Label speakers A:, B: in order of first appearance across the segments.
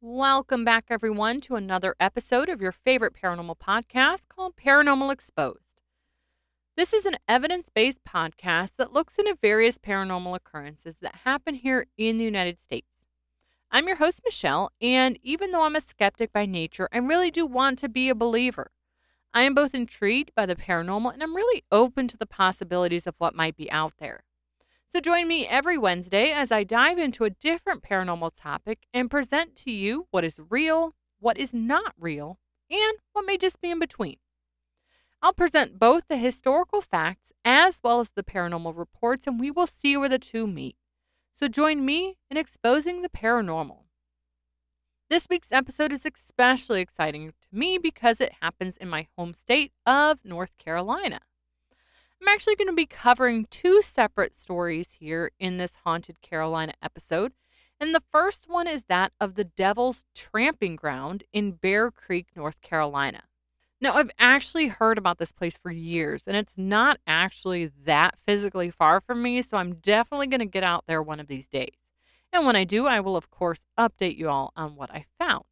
A: Welcome back, everyone, to another episode of your favorite paranormal podcast called Paranormal Exposed. This is an evidence based podcast that looks into various paranormal occurrences that happen here in the United States. I'm your host, Michelle, and even though I'm a skeptic by nature, I really do want to be a believer. I am both intrigued by the paranormal and I'm really open to the possibilities of what might be out there. So join me every Wednesday as I dive into a different paranormal topic and present to you what is real, what is not real, and what may just be in between. I'll present both the historical facts as well as the paranormal reports, and we will see where the two meet. So join me in exposing the paranormal. This week's episode is especially exciting to me because it happens in my home state of North Carolina. I'm actually going to be covering two separate stories here in this Haunted Carolina episode. And the first one is that of the Devil's Tramping Ground in Bear Creek, North Carolina. Now, I've actually heard about this place for years, and it's not actually that physically far from me, so I'm definitely going to get out there one of these days. And when I do, I will, of course, update you all on what I found.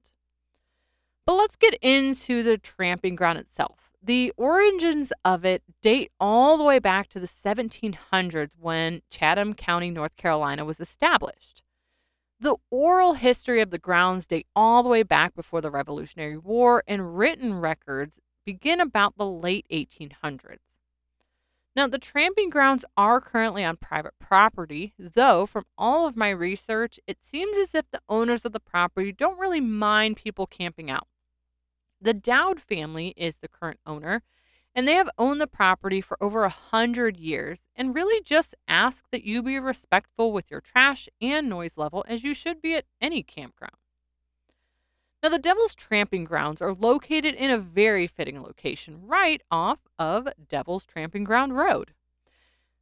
A: But let's get into the tramping ground itself. The origins of it date all the way back to the 1700s when Chatham County, North Carolina was established. The oral history of the grounds date all the way back before the Revolutionary War, and written records begin about the late 1800s. Now, the tramping grounds are currently on private property, though, from all of my research, it seems as if the owners of the property don't really mind people camping out. The Dowd family is the current owner, and they have owned the property for over a hundred years and really just ask that you be respectful with your trash and noise level as you should be at any campground. Now, the Devil's Tramping Grounds are located in a very fitting location right off of Devil's Tramping Ground Road.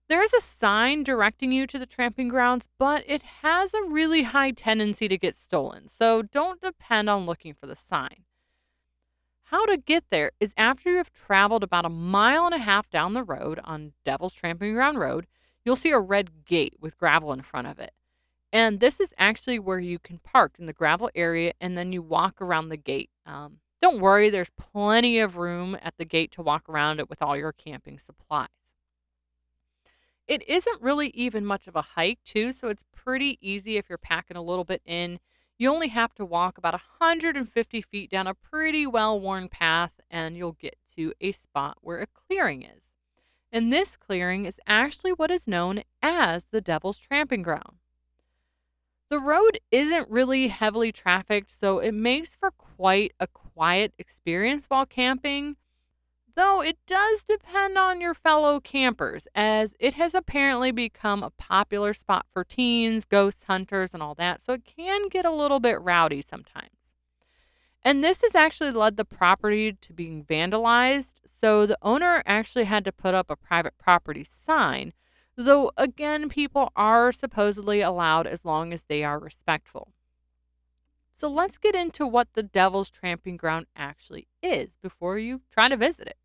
A: There is a sign directing you to the tramping grounds, but it has a really high tendency to get stolen, so don't depend on looking for the sign. How to get there is after you have traveled about a mile and a half down the road on Devil's Tramping Ground Road, you'll see a red gate with gravel in front of it. And this is actually where you can park in the gravel area and then you walk around the gate. Um, don't worry, there's plenty of room at the gate to walk around it with all your camping supplies. It isn't really even much of a hike, too, so it's pretty easy if you're packing a little bit in you only have to walk about 150 feet down a pretty well worn path, and you'll get to a spot where a clearing is. And this clearing is actually what is known as the Devil's Tramping Ground. The road isn't really heavily trafficked, so it makes for quite a quiet experience while camping, though it does depend on your fellow campers, as it has apparently become a popular spot for teens, ghost hunters, and all that, so it can get a little bit rowdy sometimes. And this has actually led the property to being vandalized, so the owner actually had to put up a private property sign, though again, people are supposedly allowed as long as they are respectful. So let's get into what the Devil's Tramping Ground actually is before you try to visit it.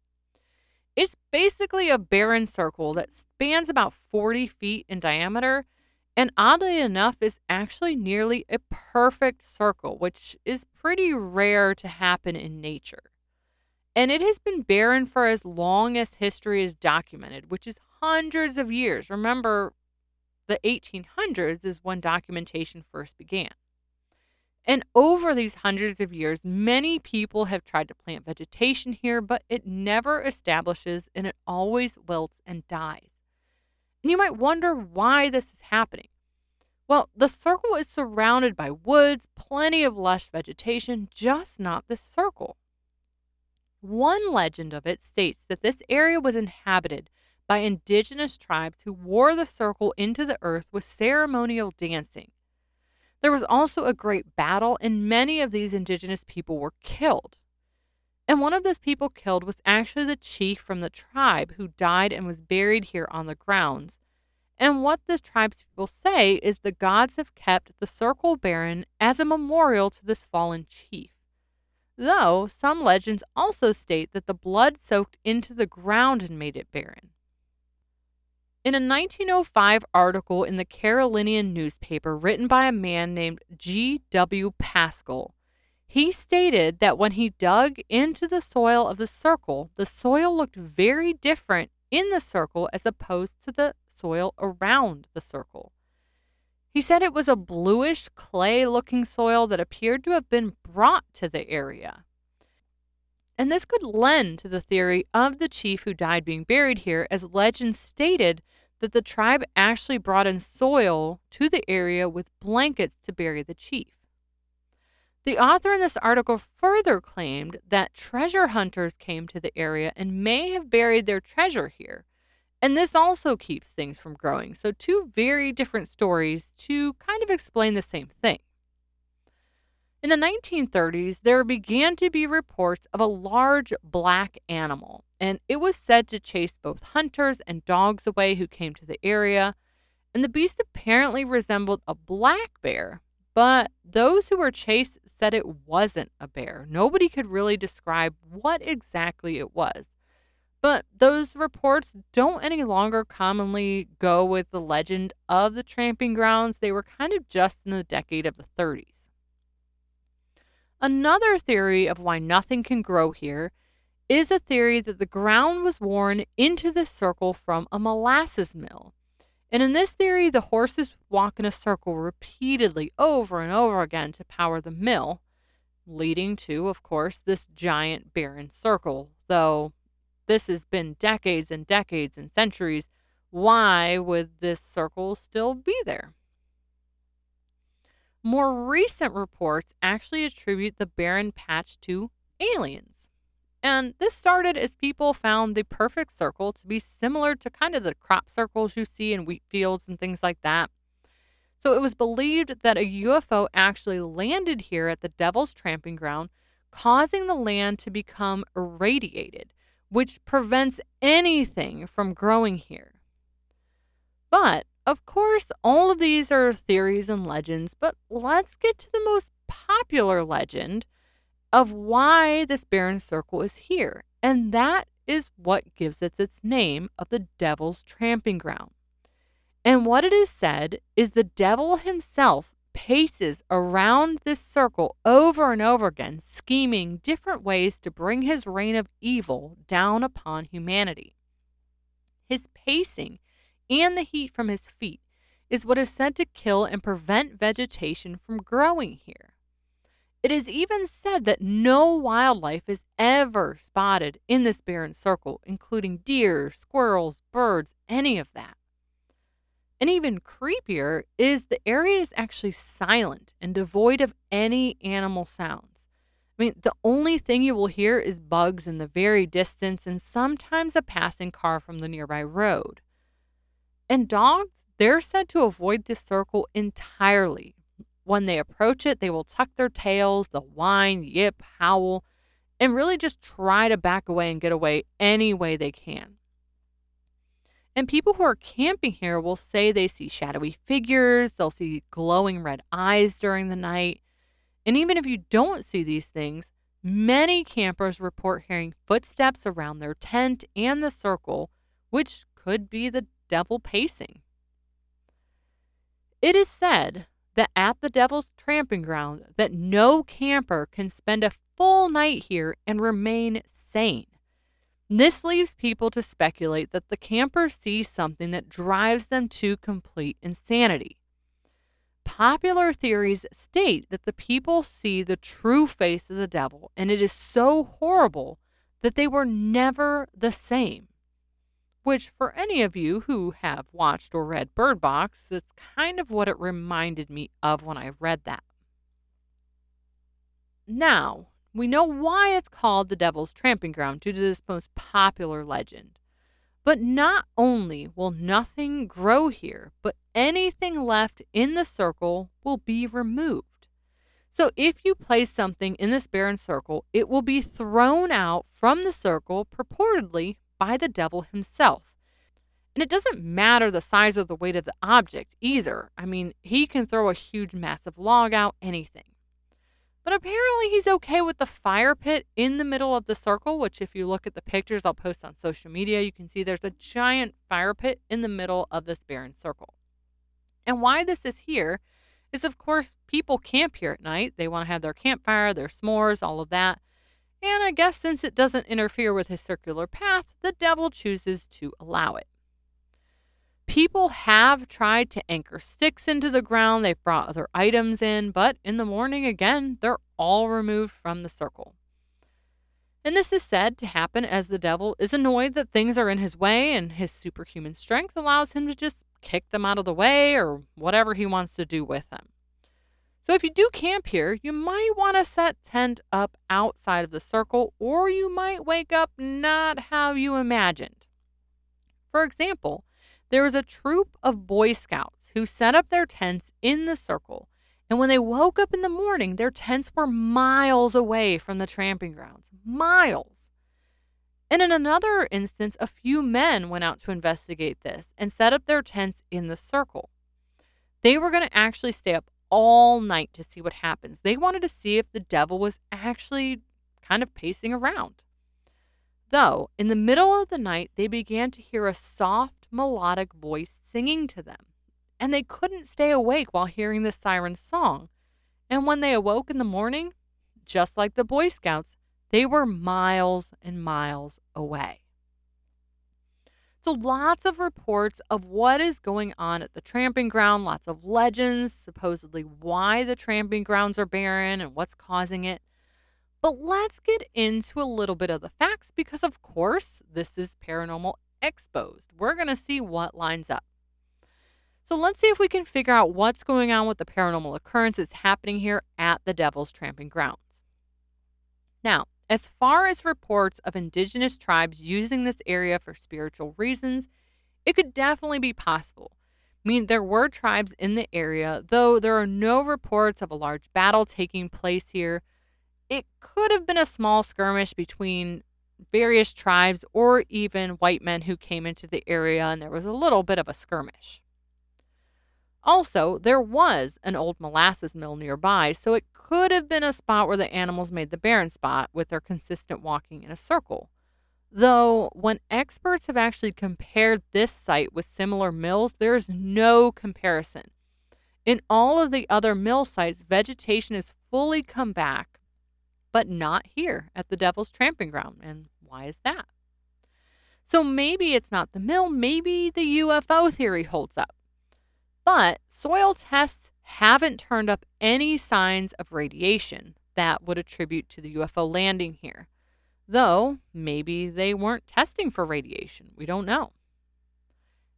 A: It's basically a barren circle that spans about 40 feet in diameter, and oddly enough, is actually nearly a perfect circle, which is pretty rare to happen in nature. And it has been barren for as long as history is documented, which is hundreds of years. Remember, the 1800s is when documentation first began. And over these hundreds of years, many people have tried to plant vegetation here, but it never establishes and it always wilts and dies. And you might wonder why this is happening. Well, the circle is surrounded by woods, plenty of lush vegetation, just not the circle. One legend of it states that this area was inhabited by indigenous tribes who wore the circle into the earth with ceremonial dancing. There was also a great battle, and many of these indigenous people were killed. And one of those people killed was actually the chief from the tribe who died and was buried here on the grounds. And what the tribe's people say is the gods have kept the circle barren as a memorial to this fallen chief. Though some legends also state that the blood soaked into the ground and made it barren. In a 1905 article in the Carolinian newspaper written by a man named G.W. Pascal, he stated that when he dug into the soil of the circle, the soil looked very different in the circle as opposed to the soil around the circle. He said it was a bluish clay looking soil that appeared to have been brought to the area. And this could lend to the theory of the chief who died being buried here, as legend stated that the tribe actually brought in soil to the area with blankets to bury the chief. The author in this article further claimed that treasure hunters came to the area and may have buried their treasure here. And this also keeps things from growing. So, two very different stories to kind of explain the same thing. In the 1930s, there began to be reports of a large black animal, and it was said to chase both hunters and dogs away who came to the area. And the beast apparently resembled a black bear, but those who were chased said it wasn't a bear. Nobody could really describe what exactly it was. But those reports don't any longer commonly go with the legend of the tramping grounds. They were kind of just in the decade of the 30s. Another theory of why nothing can grow here is a theory that the ground was worn into the circle from a molasses mill. And in this theory, the horses walk in a circle repeatedly over and over again to power the mill, leading to, of course, this giant barren circle. Though this has been decades and decades and centuries. Why would this circle still be there? More recent reports actually attribute the barren patch to aliens. And this started as people found the perfect circle to be similar to kind of the crop circles you see in wheat fields and things like that. So it was believed that a UFO actually landed here at the Devil's Tramping Ground, causing the land to become irradiated, which prevents anything from growing here. But, of course, all of these are theories and legends, but let's get to the most popular legend of why this barren circle is here, and that is what gives it its name of the devil's tramping ground. And what it is said is the devil himself paces around this circle over and over again, scheming different ways to bring his reign of evil down upon humanity. His pacing and the heat from his feet is what is said to kill and prevent vegetation from growing here. It is even said that no wildlife is ever spotted in this barren circle, including deer, squirrels, birds, any of that. And even creepier is the area is actually silent and devoid of any animal sounds. I mean, the only thing you will hear is bugs in the very distance and sometimes a passing car from the nearby road. And dogs, they're said to avoid this circle entirely. When they approach it, they will tuck their tails, they'll whine, yip, howl, and really just try to back away and get away any way they can. And people who are camping here will say they see shadowy figures, they'll see glowing red eyes during the night. And even if you don't see these things, many campers report hearing footsteps around their tent and the circle, which could be the devil pacing. It is said that at the devil's tramping ground that no camper can spend a full night here and remain sane. This leaves people to speculate that the campers see something that drives them to complete insanity. Popular theories state that the people see the true face of the devil, and it is so horrible that they were never the same. Which, for any of you who have watched or read Bird Box, it's kind of what it reminded me of when I read that. Now, we know why it's called the Devil's Tramping Ground due to this most popular legend. But not only will nothing grow here, but anything left in the circle will be removed. So if you place something in this barren circle, it will be thrown out from the circle purportedly by the devil himself. And it doesn't matter the size or the weight of the object either. I mean, he can throw a huge, massive log out, anything. But apparently, he's okay with the fire pit in the middle of the circle, which, if you look at the pictures I'll post on social media, you can see there's a giant fire pit in the middle of this barren circle. And why this is here is, of course, people camp here at night. They want to have their campfire, their s'mores, all of that. And I guess since it doesn't interfere with his circular path, the devil chooses to allow it. People have tried to anchor sticks into the ground, they've brought other items in, but in the morning, again, they're all removed from the circle. And this is said to happen as the devil is annoyed that things are in his way, and his superhuman strength allows him to just kick them out of the way or whatever he wants to do with them. So, if you do camp here, you might want to set tent up outside of the circle, or you might wake up not how you imagined. For example, there was a troop of Boy Scouts who set up their tents in the circle, and when they woke up in the morning, their tents were miles away from the tramping grounds. Miles. And in another instance, a few men went out to investigate this and set up their tents in the circle. They were going to actually stay up all night to see what happens. They wanted to see if the devil was actually kind of pacing around. Though, in the middle of the night, they began to hear a soft, melodic voice singing to them, and they couldn't stay awake while hearing the siren's song. And when they awoke in the morning, just like the Boy Scouts, they were miles and miles away. So, lots of reports of what is going on at the tramping ground, lots of legends, supposedly why the tramping grounds are barren and what's causing it. But let's get into a little bit of the facts because, of course, this is paranormal exposed. We're going to see what lines up. So let's see if we can figure out what's going on with the paranormal occurrences happening here at the Devil's Tramping Grounds. Now, as far as reports of indigenous tribes using this area for spiritual reasons, it could definitely be possible. I mean, there were tribes in the area, though there are no reports of a large battle taking place here. It could have been a small skirmish between various tribes or even white men who came into the area, and there was a little bit of a skirmish. Also, there was an old molasses mill nearby, so it could have been a spot where the animals made the barren spot with their consistent walking in a circle. Though, when experts have actually compared this site with similar mills, there's no comparison. In all of the other mill sites, vegetation has fully come back but not here at the Devil's Tramping Ground. And why is that? So maybe it's not the mill, maybe the UFO theory holds up. But soil tests haven't turned up any signs of radiation that would attribute to the UFO landing here. Though maybe they weren't testing for radiation. We don't know.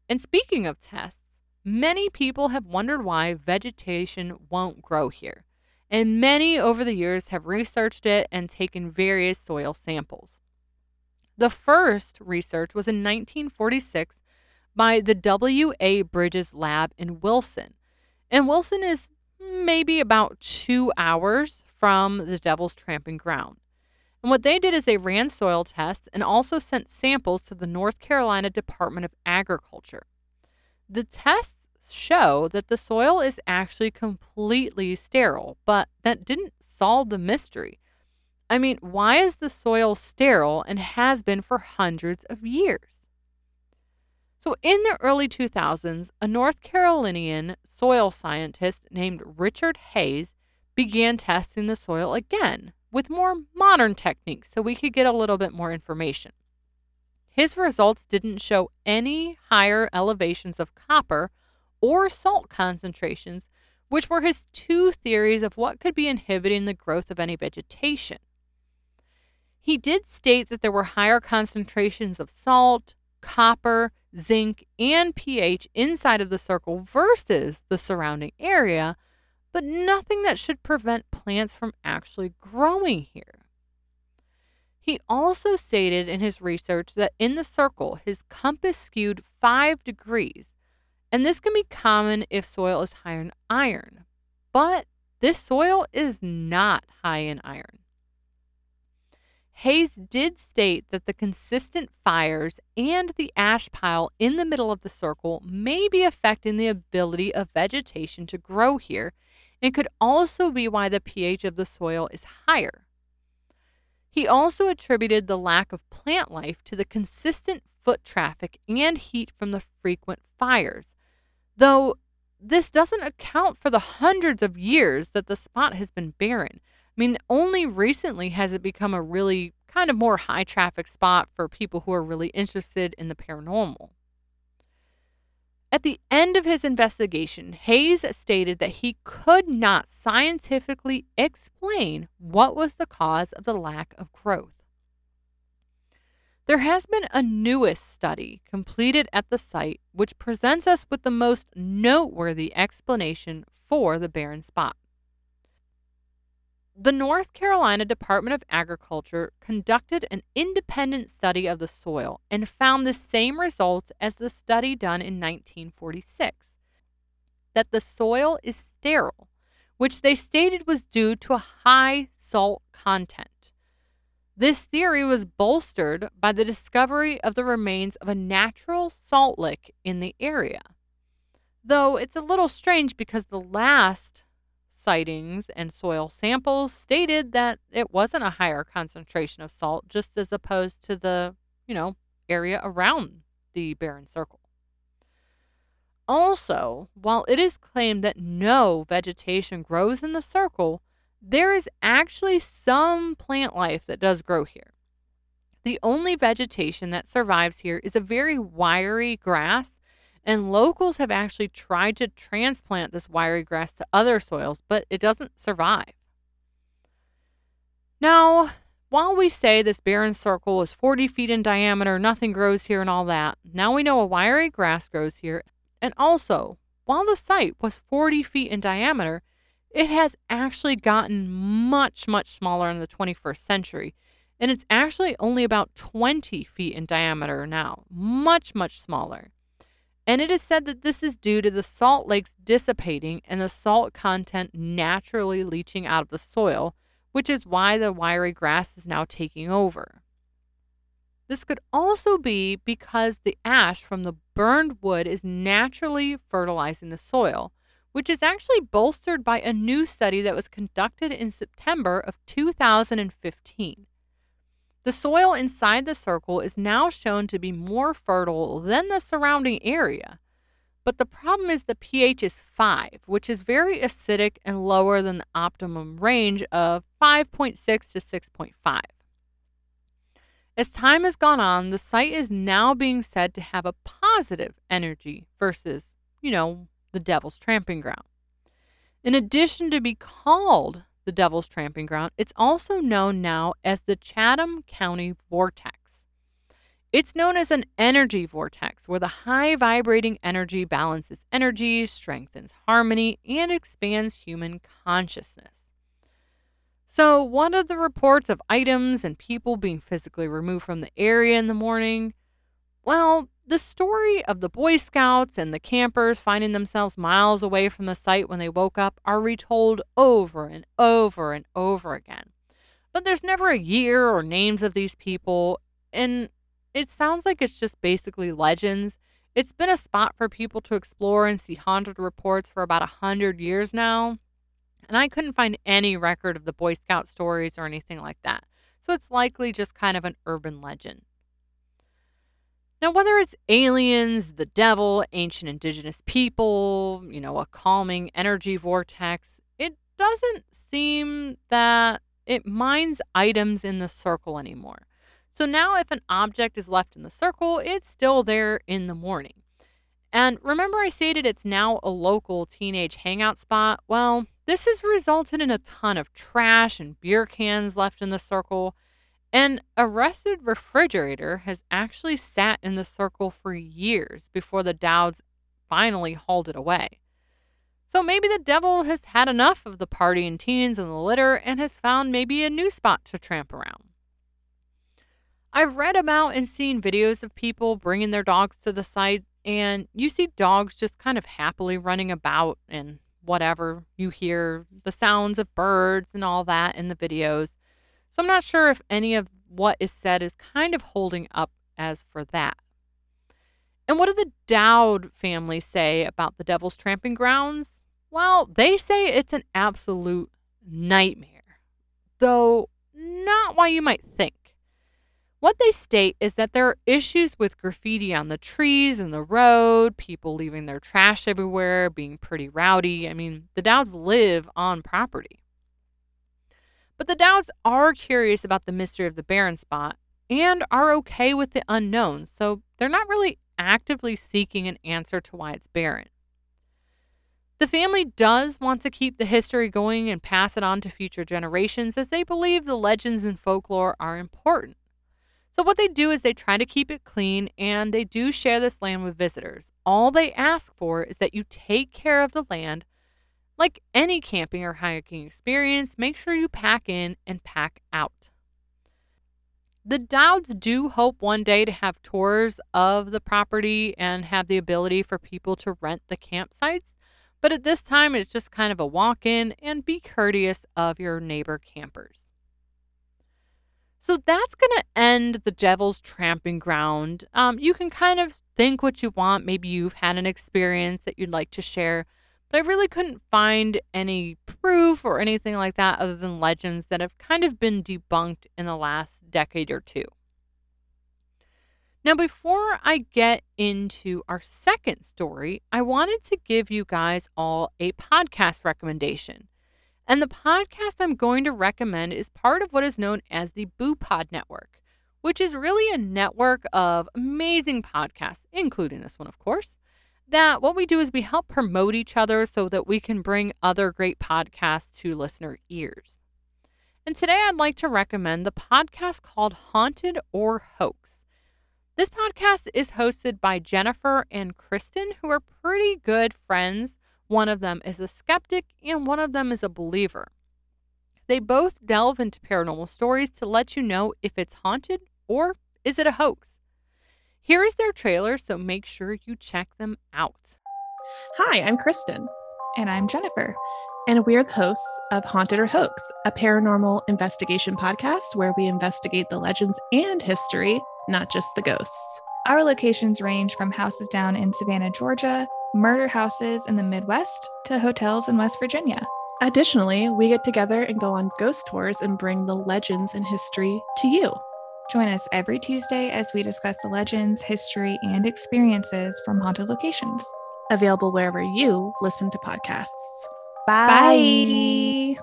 A: And speaking of tests, many people have wondered why vegetation won't grow here and many over the years have researched it and taken various soil samples. The first research was in 1946 by the W.A. Bridges Lab in Wilson. And Wilson is maybe about two hours from the Devil's Tramping Ground. And what they did is they ran soil tests and also sent samples to the North Carolina Department of Agriculture. The tests show that the soil is actually completely sterile, but that didn't solve the mystery. I mean, why is the soil sterile and has been for hundreds of years? So, in the early 2000s, a North Carolinian soil scientist named Richard Hayes began testing the soil again with more modern techniques so we could get a little bit more information. His results didn't show any higher elevations of copper or salt concentrations, which were his two theories of what could be inhibiting the growth of any vegetation. He did state that there were higher concentrations of salt, copper, zinc, and pH inside of the circle versus the surrounding area, but nothing that should prevent plants from actually growing here. He also stated in his research that in the circle, his compass skewed 5 degrees, and this can be common if soil is high in iron. But this soil is not high in iron. Hayes did state that the consistent fires and the ash pile in the middle of the circle may be affecting the ability of vegetation to grow here, and could also be why the pH of the soil is higher. He also attributed the lack of plant life to the consistent foot traffic and heat from the frequent fires, though this doesn't account for the hundreds of years that the spot has been barren. I mean, only recently has it become a really kind of more high traffic spot for people who are really interested in the paranormal. At the end of his investigation, Hayes stated that he could not scientifically explain what was the cause of the lack of growth. There has been a newest study completed at the site which presents us with the most noteworthy explanation for the barren spot. The North Carolina Department of Agriculture conducted an independent study of the soil and found the same results as the study done in 1946 that the soil is sterile, which they stated was due to a high salt content. This theory was bolstered by the discovery of the remains of a natural salt lick in the area. Though it's a little strange because the last sightings and soil samples stated that it wasn't a higher concentration of salt, just as opposed to the, you know, area around the barren circle. Also, while it is claimed that no vegetation grows in the circle, there is actually some plant life that does grow here. The only vegetation that survives here is a very wiry grass and locals have actually tried to transplant this wiry grass to other soils, but it doesn't survive. Now, while we say this barren circle is 40 feet in diameter, nothing grows here and all that, now we know a wiry grass grows here. And also, while the site was 40 feet in diameter, it has actually gotten much, much smaller in the 21st century. And it's actually only about 20 feet in diameter now, much, much smaller. And it is said that this is due to the salt lakes dissipating and the salt content naturally leaching out of the soil, which is why the wiry grass is now taking over. This could also be because the ash from the burned wood is naturally fertilizing the soil, which is actually bolstered by a new study that was conducted in September of 2015. The soil inside the circle is now shown to be more fertile than the surrounding area. But the problem is the pH is 5, which is very acidic and lower than the optimum range of 5.6 to 6.5. As time has gone on, the site is now being said to have a positive energy versus, you know, the devil's tramping ground. In addition to be called the Devil's Tramping Ground, it's also known now as the Chatham County Vortex. It's known as an energy vortex where the high vibrating energy balances energy, strengthens harmony, and expands human consciousness. So, what are the reports of items and people being physically removed from the area in the morning? Well, the story of the Boy Scouts and the campers finding themselves miles away from the site when they woke up are retold over and over and over again. But there's never a year or names of these people, and it sounds like it's just basically legends. It's been a spot for people to explore and see haunted reports for about a hundred years now, and I couldn't find any record of the Boy Scout stories or anything like that. So it's likely just kind of an urban legend. Now, whether it's aliens, the devil, ancient indigenous people, you know, a calming energy vortex, it doesn't seem that it mines items in the circle anymore. So now, if an object is left in the circle, it's still there in the morning. And remember, I stated it's now a local teenage hangout spot? Well, this has resulted in a ton of trash and beer cans left in the circle. An arrested refrigerator has actually sat in the circle for years before the Dowds finally hauled it away. So maybe the devil has had enough of the partying teens and the litter and has found maybe a new spot to tramp around. I've read about and seen videos of people bringing their dogs to the site, and you see dogs just kind of happily running about and whatever. You hear the sounds of birds and all that in the videos. So I'm not sure if any of what is said is kind of holding up as for that. And what do the Dowd family say about the Devil's Tramping Grounds? Well, they say it's an absolute nightmare, though not why you might think. What they state is that there are issues with graffiti on the trees and the road, people leaving their trash everywhere, being pretty rowdy. I mean, the Dowds live on property. But the Dowds are curious about the mystery of the barren spot and are okay with the unknown, so they're not really actively seeking an answer to why it's barren. The family does want to keep the history going and pass it on to future generations as they believe the legends and folklore are important. So, what they do is they try to keep it clean and they do share this land with visitors. All they ask for is that you take care of the land. Like any camping or hiking experience, make sure you pack in and pack out. The Dowds do hope one day to have tours of the property and have the ability for people to rent the campsites. But at this time, it's just kind of a walk in and be courteous of your neighbor campers. So that's going to end the Devil's Tramping Ground. Um, you can kind of think what you want. Maybe you've had an experience that you'd like to share, but I really couldn't find any proof or anything like that other than legends that have kind of been debunked in the last decade or two. Now, before I get into our second story, I wanted to give you guys all a podcast recommendation. And the podcast I'm going to recommend is part of what is known as the Boo Pod Network, which is really a network of amazing podcasts, including this one, of course. That what we do is we help promote each other so that we can bring other great podcasts to listener ears. And today I'd like to recommend the podcast called Haunted or Hoax. This podcast is hosted by Jennifer and Kristen, who are pretty good friends. One of them is a skeptic and one of them is a believer. They both delve into paranormal stories to let you know if it's haunted or is it a hoax. Here is their trailer, so make sure you check them out.
B: Hi, I'm Kristen.
C: And I'm Jennifer.
B: And we're the hosts of Haunted or Hoax, a paranormal investigation podcast where we investigate the legends and history not just the ghosts.
C: Our locations range from houses down in Savannah, Georgia, murder houses in the Midwest, to hotels in West Virginia.
B: Additionally, we get together and go on ghost tours and bring the legends and history to you.
C: Join us every Tuesday as we discuss the legends, history, and experiences from haunted locations.
B: Available wherever you listen to podcasts.
C: Bye. Bye.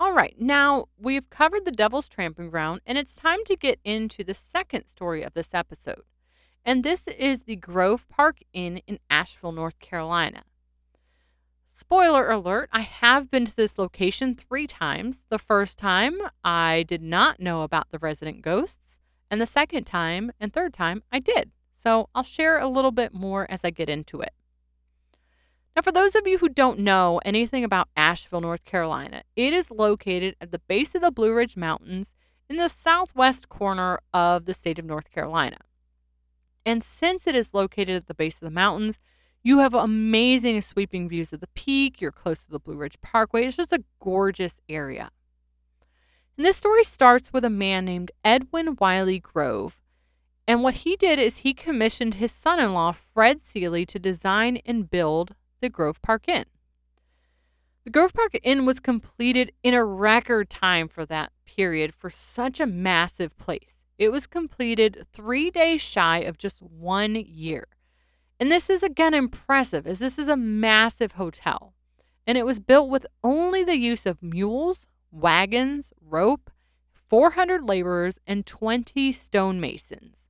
A: All right, now we've covered the Devil's Tramping Ground, and it's time to get into the second story of this episode. And this is the Grove Park Inn in Asheville, North Carolina. Spoiler alert, I have been to this location three times. The first time, I did not know about the resident ghosts, and the second time and third time, I did. So I'll share a little bit more as I get into it. Now, for those of you who don't know anything about Asheville, North Carolina, it is located at the base of the Blue Ridge Mountains in the southwest corner of the state of North Carolina. And since it is located at the base of the mountains, you have amazing sweeping views of the peak. You're close to the Blue Ridge Parkway. It's just a gorgeous area. And this story starts with a man named Edwin Wiley Grove. And what he did is he commissioned his son in law, Fred Seely, to design and build the Grove Park Inn. The Grove Park Inn was completed in a record time for that period for such a massive place. It was completed three days shy of just one year. And this is again impressive, as this is a massive hotel. And it was built with only the use of mules, wagons, rope, 400 laborers, and 20 stonemasons.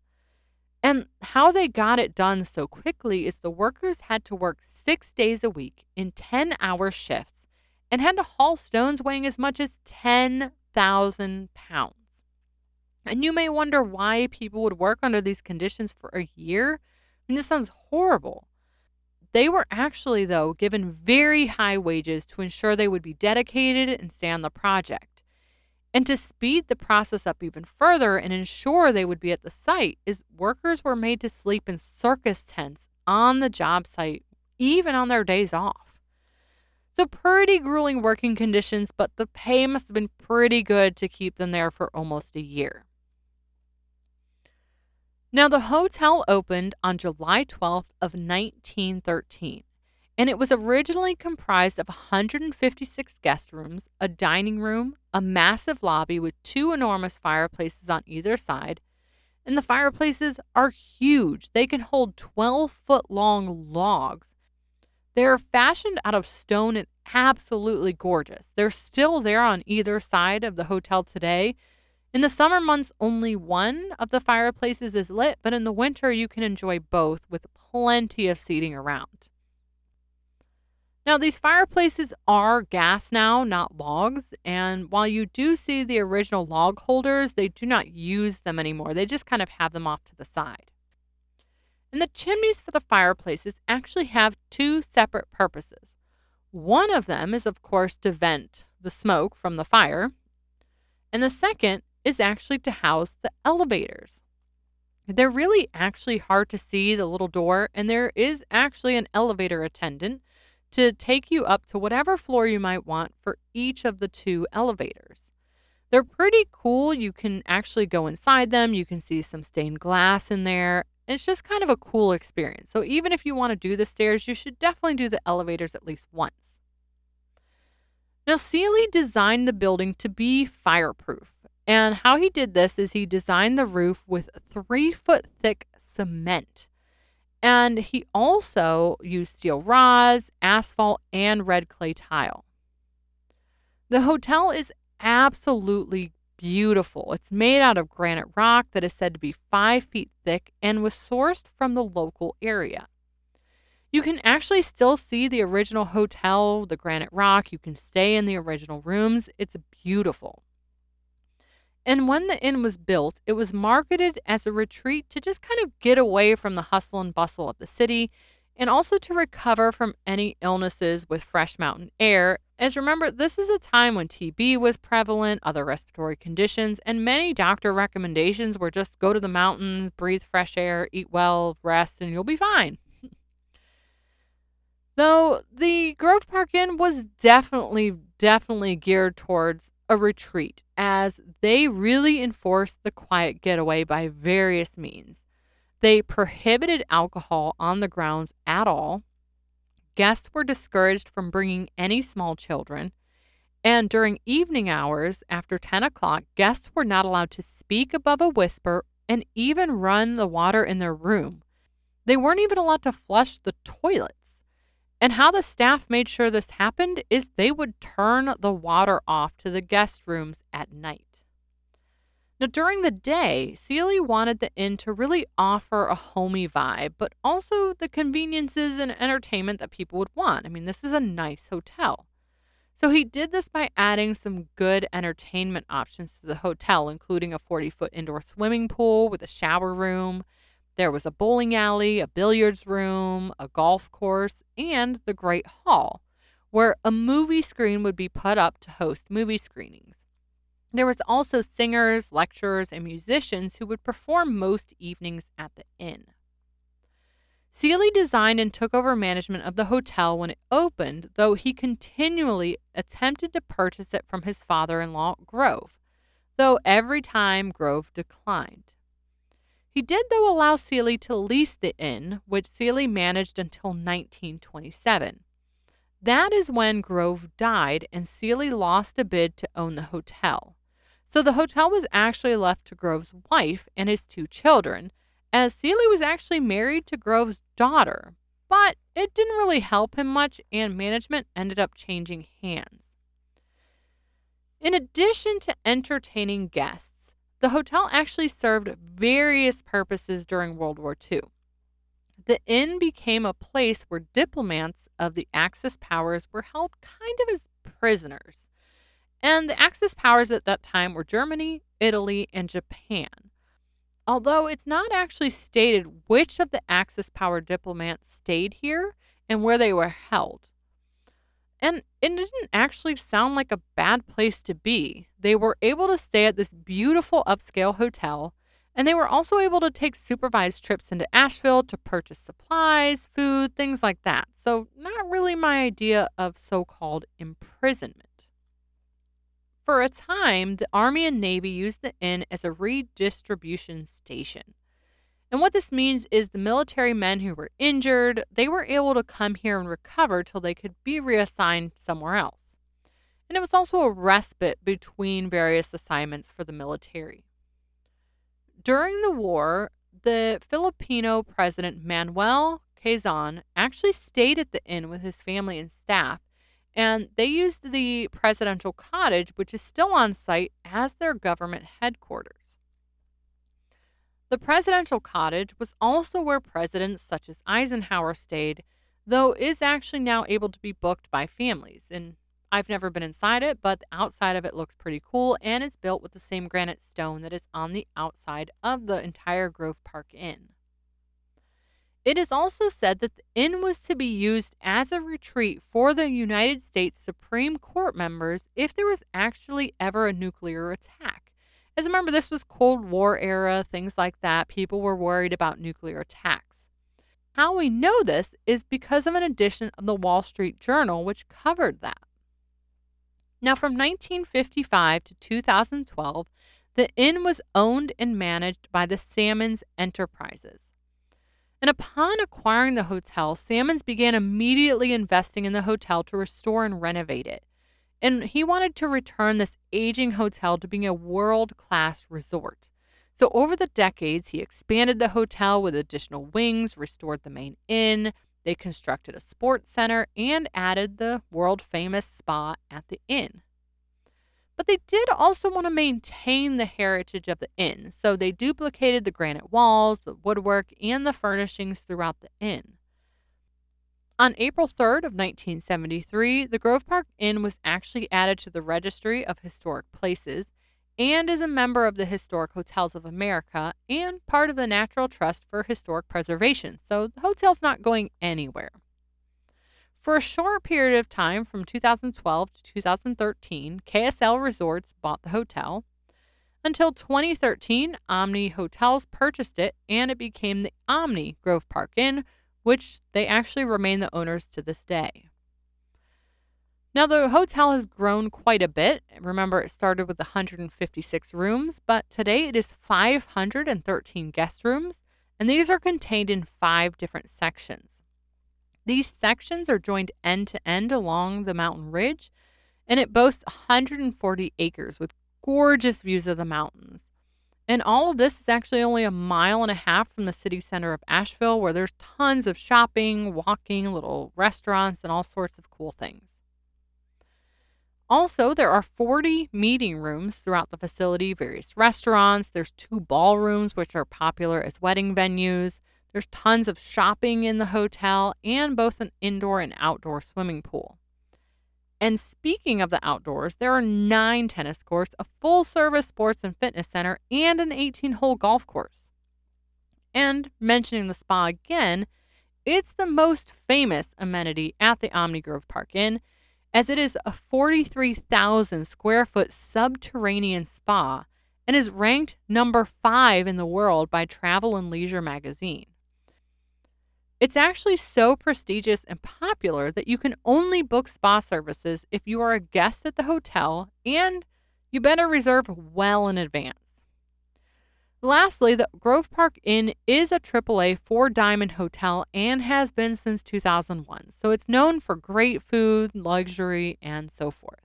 A: And how they got it done so quickly is the workers had to work six days a week in 10 hour shifts and had to haul stones weighing as much as 10,000 pounds. And you may wonder why people would work under these conditions for a year. Mean, this sounds horrible. They were actually, though, given very high wages to ensure they would be dedicated and stay on the project. And to speed the process up even further and ensure they would be at the site, is workers were made to sleep in circus tents on the job site, even on their days off. So, pretty grueling working conditions, but the pay must have been pretty good to keep them there for almost a year. Now, the hotel opened on July 12th of 1913, and it was originally comprised of 156 guest rooms, a dining room, a massive lobby with two enormous fireplaces on either side, and the fireplaces are huge. They can hold 12 foot long logs. They're fashioned out of stone and absolutely gorgeous. They're still there on either side of the hotel today, in the summer months, only one of the fireplaces is lit, but in the winter, you can enjoy both with plenty of seating around. Now, these fireplaces are gas now, not logs. And while you do see the original log holders, they do not use them anymore. They just kind of have them off to the side. And the chimneys for the fireplaces actually have two separate purposes. One of them is, of course, to vent the smoke from the fire, and the second is actually to house the elevators. They're really actually hard to see the little door, and there is actually an elevator attendant to take you up to whatever floor you might want for each of the two elevators. They're pretty cool. You can actually go inside them, you can see some stained glass in there. It's just kind of a cool experience. So, even if you want to do the stairs, you should definitely do the elevators at least once. Now, Seely designed the building to be fireproof. And how he did this is he designed the roof with three foot thick cement. And he also used steel rods, asphalt, and red clay tile. The hotel is absolutely beautiful. It's made out of granite rock that is said to be five feet thick and was sourced from the local area. You can actually still see the original hotel, the granite rock. You can stay in the original rooms. It's beautiful. And when the inn was built, it was marketed as a retreat to just kind of get away from the hustle and bustle of the city and also to recover from any illnesses with fresh mountain air. As remember, this is a time when TB was prevalent, other respiratory conditions, and many doctor recommendations were just go to the mountains, breathe fresh air, eat well, rest, and you'll be fine. Though the Grove Park Inn was definitely, definitely geared towards a retreat as they really enforced the quiet getaway by various means. They prohibited alcohol on the grounds at all. Guests were discouraged from bringing any small children. And during evening hours, after 10 o'clock, guests were not allowed to speak above a whisper and even run the water in their room. They weren't even allowed to flush the toilet. And how the staff made sure this happened is they would turn the water off to the guest rooms at night. Now, during the day, Seely wanted the inn to really offer a homey vibe, but also the conveniences and entertainment that people would want. I mean, this is a nice hotel. So he did this by adding some good entertainment options to the hotel, including a 40 foot indoor swimming pool with a shower room, there was a bowling alley, a billiards room, a golf course, and the Great Hall, where a movie screen would be put up to host movie screenings. There was also singers, lecturers, and musicians who would perform most evenings at the inn. Seely designed and took over management of the hotel when it opened, though he continually attempted to purchase it from his father in law, Grove, though every time Grove declined. He did, though, allow Seely to lease the inn, which Seely managed until 1927. That is when Grove died and Seely lost a bid to own the hotel. So the hotel was actually left to Grove's wife and his two children, as Seely was actually married to Grove's daughter. But it didn't really help him much, and management ended up changing hands. In addition to entertaining guests, the hotel actually served various purposes during World War II. The inn became a place where diplomats of the Axis powers were held kind of as prisoners. And the Axis powers at that time were Germany, Italy, and Japan. Although it's not actually stated which of the Axis power diplomats stayed here and where they were held. And it didn't actually sound like a bad place to be. They were able to stay at this beautiful upscale hotel, and they were also able to take supervised trips into Asheville to purchase supplies, food, things like that. So, not really my idea of so called imprisonment. For a time, the Army and Navy used the inn as a redistribution station. And what this means is the military men who were injured, they were able to come here and recover till they could be reassigned somewhere else. And it was also a respite between various assignments for the military. During the war, the Filipino president Manuel Quezon actually stayed at the inn with his family and staff, and they used the presidential cottage, which is still on site, as their government headquarters. The presidential cottage was also where presidents such as Eisenhower stayed, though is actually now able to be booked by families. And I've never been inside it, but the outside of it looks pretty cool and it's built with the same granite stone that is on the outside of the entire Grove Park Inn. It is also said that the inn was to be used as a retreat for the United States Supreme Court members if there was actually ever a nuclear attack. As remember, this was Cold War era, things like that. People were worried about nuclear attacks. How we know this is because of an edition of the Wall Street Journal which covered that. Now, from 1955 to 2012, the inn was owned and managed by the Sammons Enterprises. And upon acquiring the hotel, Sammons began immediately investing in the hotel to restore and renovate it and he wanted to return this aging hotel to being a world class resort. So, over the decades, he expanded the hotel with additional wings, restored the main inn, they constructed a sports center, and added the world famous spa at the inn. But they did also want to maintain the heritage of the inn, so they duplicated the granite walls, the woodwork, and the furnishings throughout the inn. On April 3rd of 1973, the Grove Park Inn was actually added to the Registry of Historic Places and is a member of the Historic Hotels of America and part of the Natural Trust for Historic Preservation, so the hotel's not going anywhere. For a short period of time from 2012 to 2013, KSL Resorts bought the hotel. Until 2013, Omni Hotels purchased it and it became the Omni Grove Park Inn, which they actually remain the owners to this day. Now, the hotel has grown quite a bit. Remember, it started with 156 rooms, but today it is 513 guest rooms, and these are contained in five different sections. These sections are joined end to end along the mountain ridge, and it boasts 140 acres with gorgeous views of the mountains. And all of this is actually only a mile and a half from the city center of Asheville, where there's tons of shopping, walking, little restaurants, and all sorts of cool things. Also, there are 40 meeting rooms throughout the facility, various restaurants. There's two ballrooms, which are popular as wedding venues. There's tons of shopping in the hotel and both an indoor and outdoor swimming pool. And speaking of the outdoors, there are nine tennis courts, a full service sports and fitness center, and an 18 hole golf course. And mentioning the spa again, it's the most famous amenity at the Omni Grove Park Inn, as it is a 43,000 square foot subterranean spa and is ranked number five in the world by Travel and Leisure magazine. It's actually so prestigious and popular that you can only book spa services if you are a guest at the hotel and you better reserve well in advance. Lastly, the Grove Park Inn is a AAA four diamond hotel and has been since 2001, so it's known for great food, luxury, and so forth.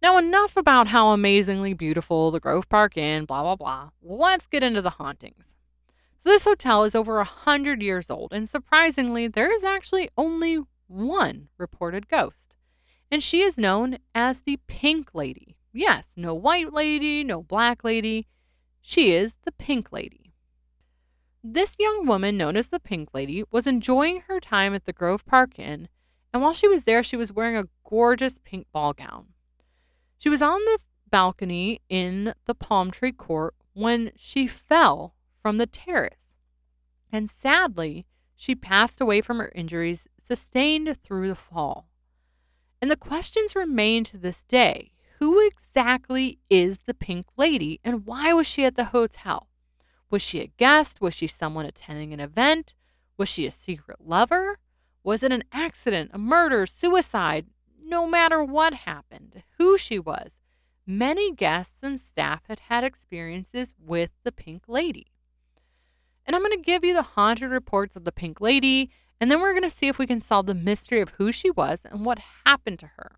A: Now, enough about how amazingly beautiful the Grove Park Inn, blah, blah, blah. Let's get into the hauntings. So this hotel is over a hundred years old, and surprisingly, there is actually only one reported ghost. And she is known as the Pink Lady. Yes, no white lady, no black lady. She is the Pink Lady. This young woman, known as the Pink Lady, was enjoying her time at the Grove Park Inn, and while she was there, she was wearing a gorgeous pink ball gown. She was on the balcony in the palm tree court when she fell from the terrace. And sadly, she passed away from her injuries sustained through the fall. And the questions remain to this day who exactly is the pink lady and why was she at the hotel? Was she a guest? Was she someone attending an event? Was she a secret lover? Was it an accident, a murder, suicide? No matter what happened, who she was, many guests and staff had had experiences with the Pink Lady. And I'm going to give you the haunted reports of the Pink Lady, and then we're going to see if we can solve the mystery of who she was and what happened to her.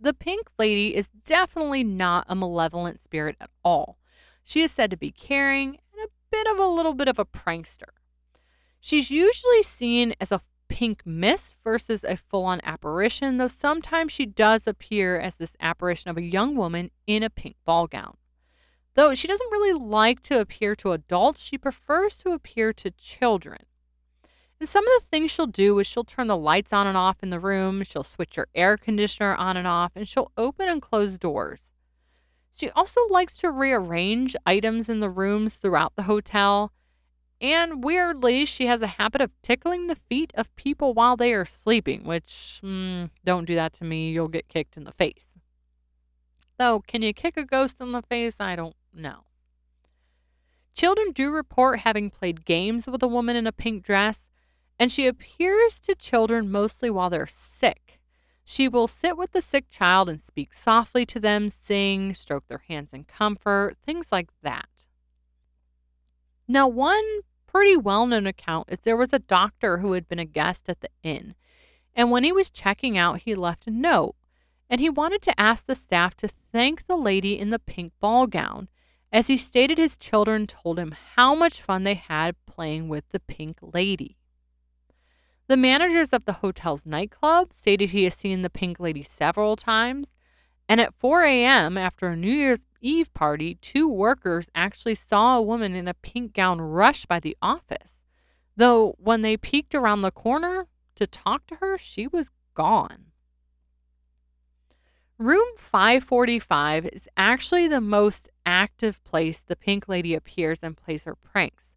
A: The Pink Lady is definitely not a malevolent spirit at all. She is said to be caring and a bit of a little bit of a prankster. She's usually seen as a pink mist versus a full on apparition, though sometimes she does appear as this apparition of a young woman in a pink ball gown. Though she doesn't really like to appear to adults, she prefers to appear to children. And some of the things she'll do is she'll turn the lights on and off in the room, she'll switch her air conditioner on and off, and she'll open and close doors. She also likes to rearrange items in the rooms throughout the hotel, and weirdly, she has a habit of tickling the feet of people while they are sleeping, which, mm, don't do that to me. You'll get kicked in the face. Though, can you kick a ghost in the face? I don't know. Children do report having played games with a woman in a pink dress, and she appears to children mostly while they're sick. She will sit with the sick child and speak softly to them, sing, stroke their hands in comfort, things like that. Now, one pretty well known account is there was a doctor who had been a guest at the inn, and when he was checking out, he left a note, and he wanted to ask the staff to thank the lady in the pink ball gown, as he stated his children told him how much fun they had playing with the pink lady. The managers of the hotel's nightclub stated he has seen the pink lady several times, and at 4 a.m., after a New Year's Eve party, two workers actually saw a woman in a pink gown rush by the office. Though when they peeked around the corner to talk to her, she was gone. Room 545 is actually the most active place the Pink Lady appears and plays her pranks.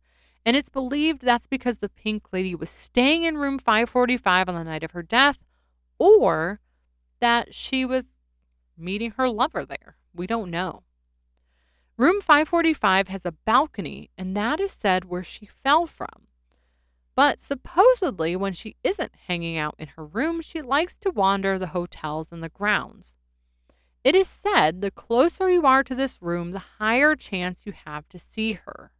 A: And it's believed that's because the Pink Lady was staying in room 545 on the night of her death, or that she was meeting her lover there. We don't know. Room 545 has a balcony, and that is said where she fell from. But supposedly, when she isn't hanging out in her room, she likes to wander the hotels and the grounds. It is said the closer you are to this room, the higher chance you have to see her.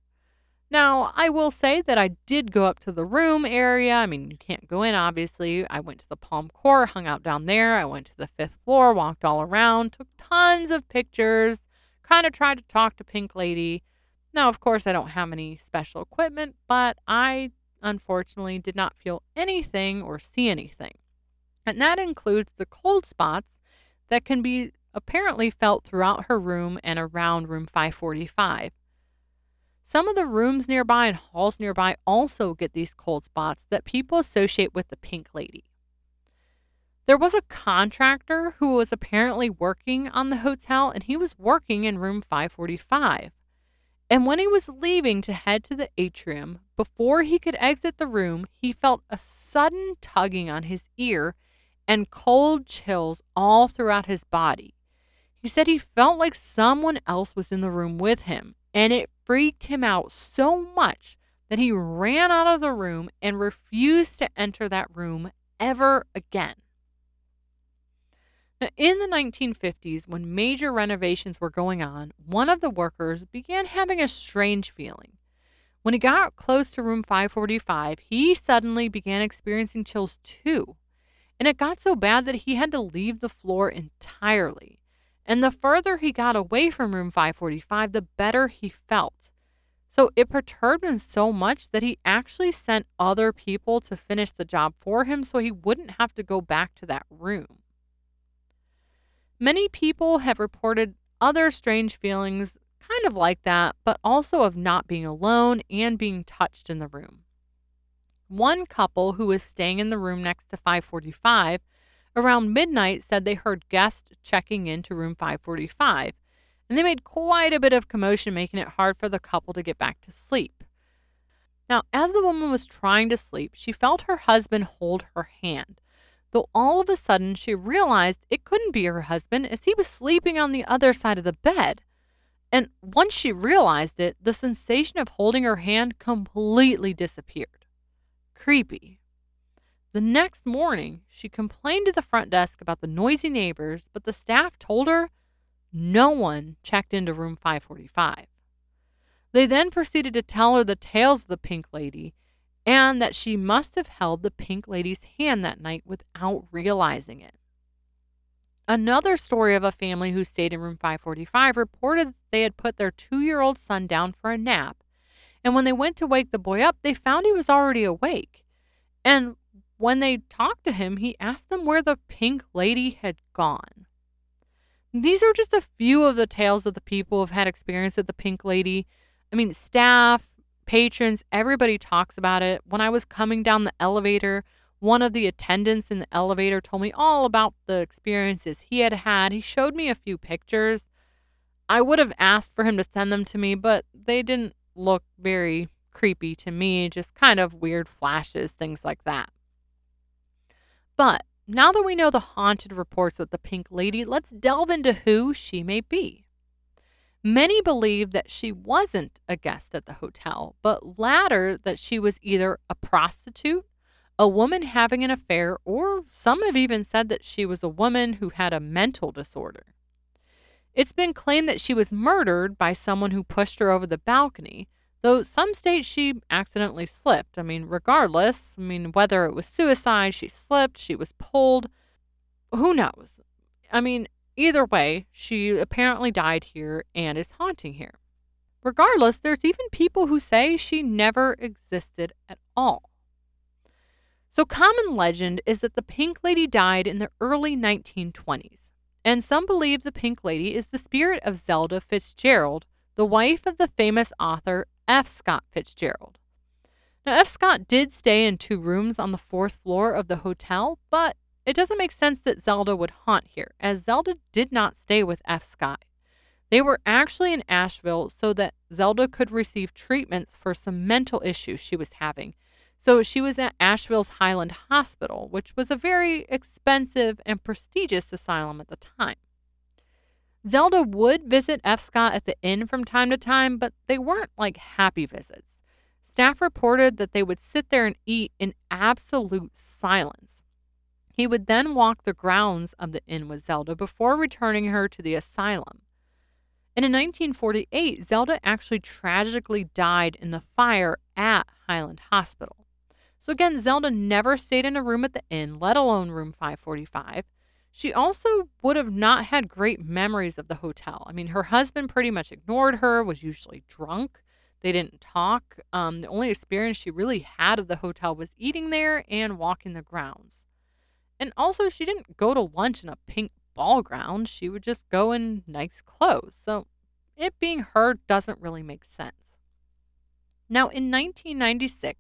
A: Now, I will say that I did go up to the room area. I mean, you can't go in, obviously. I went to the Palm Court, hung out down there. I went to the fifth floor, walked all around, took tons of pictures kind of tried to talk to Pink Lady. Now, of course, I don't have any special equipment, but I unfortunately did not feel anything or see anything. And that includes the cold spots that can be apparently felt throughout her room and around room 545. Some of the rooms nearby and halls nearby also get these cold spots that people associate with the Pink Lady. There was a contractor who was apparently working on the hotel, and he was working in room 545. And when he was leaving to head to the atrium, before he could exit the room, he felt a sudden tugging on his ear and cold chills all throughout his body. He said he felt like someone else was in the room with him, and it freaked him out so much that he ran out of the room and refused to enter that room ever again. In the 1950s, when major renovations were going on, one of the workers began having a strange feeling. When he got close to room 545, he suddenly began experiencing chills too. And it got so bad that he had to leave the floor entirely. And the further he got away from room 545, the better he felt. So it perturbed him so much that he actually sent other people to finish the job for him so he wouldn't have to go back to that room. Many people have reported other strange feelings, kind of like that, but also of not being alone and being touched in the room. One couple who was staying in the room next to 545 around midnight said they heard guests checking into room 545, and they made quite a bit of commotion, making it hard for the couple to get back to sleep. Now, as the woman was trying to sleep, she felt her husband hold her hand though all of a sudden she realized it couldn't be her husband as he was sleeping on the other side of the bed. And once she realized it, the sensation of holding her hand completely disappeared. Creepy. The next morning, she complained to the front desk about the noisy neighbors, but the staff told her no one checked into room 545. They then proceeded to tell her the tales of the Pink Lady and that she must have held the Pink Lady's hand that night without realizing it. Another story of a family who stayed in room 545 reported that they had put their two year old son down for a nap. And when they went to wake the boy up, they found he was already awake. And when they talked to him, he asked them where the pink lady had gone. These are just a few of the tales that the people who've had experience with the pink lady. I mean, staff, patrons, everybody talks about it. When I was coming down the elevator, one of the attendants in the elevator told me all about the experiences he had had. He showed me a few pictures. I would have asked for him to send them to me, but they didn't look very creepy to me, just kind of weird flashes, things like that. But now that we know the haunted reports with the Pink Lady, let's delve into who she may be. Many believe that she wasn't a guest at the hotel, but latter that she was either a prostitute a woman having an affair, or some have even said that she was a woman who had a mental disorder. It's been claimed that she was murdered by someone who pushed her over the balcony, though some state she accidentally slipped. I mean, regardless, I mean, whether it was suicide, she slipped, she was pulled, who knows? I mean, either way, she apparently died here and is haunting here. Regardless, there's even people who say she never existed at all. So, common legend is that the Pink Lady died in the early 1920s, and some believe the Pink Lady is the spirit of Zelda Fitzgerald, the wife of the famous author F. Scott Fitzgerald. Now, F. Scott did stay in two rooms on the fourth floor of the hotel, but it doesn't make sense that Zelda would haunt here, as Zelda did not stay with F. Scott. They were actually in Asheville so that Zelda could receive treatments for some mental issues she was having so she was at Asheville's Highland Hospital, which was a very expensive and prestigious asylum at the time. Zelda would visit F. Scott at the inn from time to time, but they weren't like happy visits. Staff reported that they would sit there and eat in absolute silence. He would then walk the grounds of the inn with Zelda before returning her to the asylum. And in 1948, Zelda actually tragically died in the fire at Highland Hospital. So again, Zelda never stayed in a room at the inn, let alone room 545. She also would have not had great memories of the hotel. I mean, her husband pretty much ignored her, was usually drunk. They didn't talk. Um, the only experience she really had of the hotel was eating there and walking the grounds. And also, she didn't go to lunch in a pink ball gown. She would just go in nice clothes. So, it being her doesn't really make sense. Now, in 1996,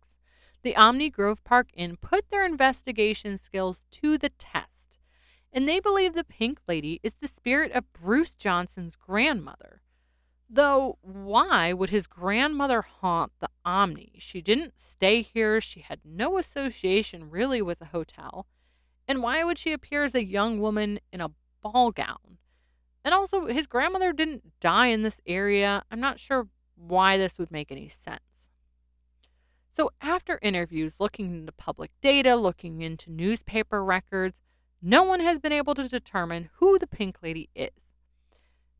A: the Omni Grove Park Inn put their investigation skills to the test, and they believe the Pink Lady is the spirit of Bruce Johnson's grandmother. Though, why would his grandmother haunt the Omni? She didn't stay here, she had no association really with the hotel. And why would she appear as a young woman in a ball gown? And also, his grandmother didn't die in this area. I'm not sure why this would make any sense. So, after interviews, looking into public data, looking into newspaper records, no one has been able to determine who the Pink Lady is.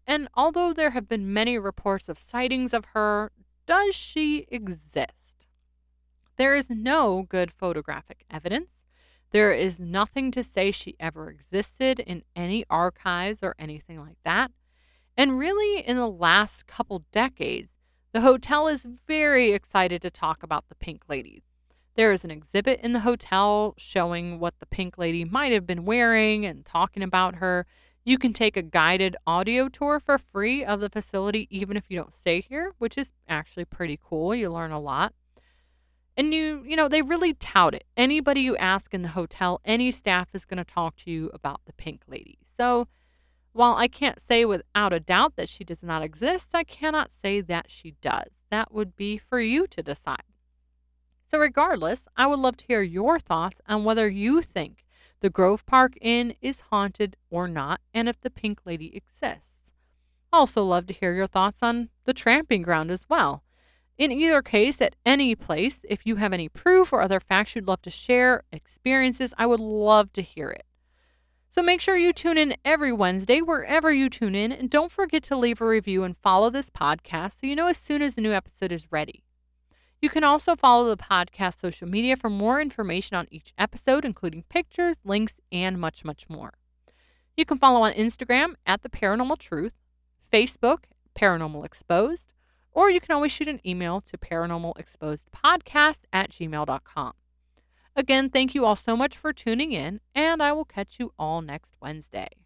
A: And although there have been many reports of sightings of her, does she exist? There is no good photographic evidence. There is nothing to say she ever existed in any archives or anything like that. And really, in the last couple decades, the hotel is very excited to talk about the Pink Lady. There is an exhibit in the hotel showing what the Pink Lady might have been wearing and talking about her. You can take a guided audio tour for free of the facility, even if you don't stay here, which is actually pretty cool. You learn a lot. And you, you know, they really tout it. Anybody you ask in the hotel, any staff is going to talk to you about the Pink Lady. So, while I can't say without a doubt that she does not exist, I cannot say that she does. That would be for you to decide. So, regardless, I would love to hear your thoughts on whether you think the Grove Park Inn is haunted or not, and if the Pink Lady exists. Also, love to hear your thoughts on the tramping ground as well. In either case, at any place, if you have any proof or other facts you'd love to share, experiences, I would love to hear it. So make sure you tune in every Wednesday wherever you tune in, and don't forget to leave a review and follow this podcast so you know as soon as a new episode is ready. You can also follow the podcast social media for more information on each episode, including pictures, links, and much, much more. You can follow on Instagram at The Paranormal Truth, Facebook, Paranormal Exposed, or you can always shoot an email to paranormalexposedpodcast at gmail.com. Again, thank you all so much for tuning in, and I will catch you all next Wednesday.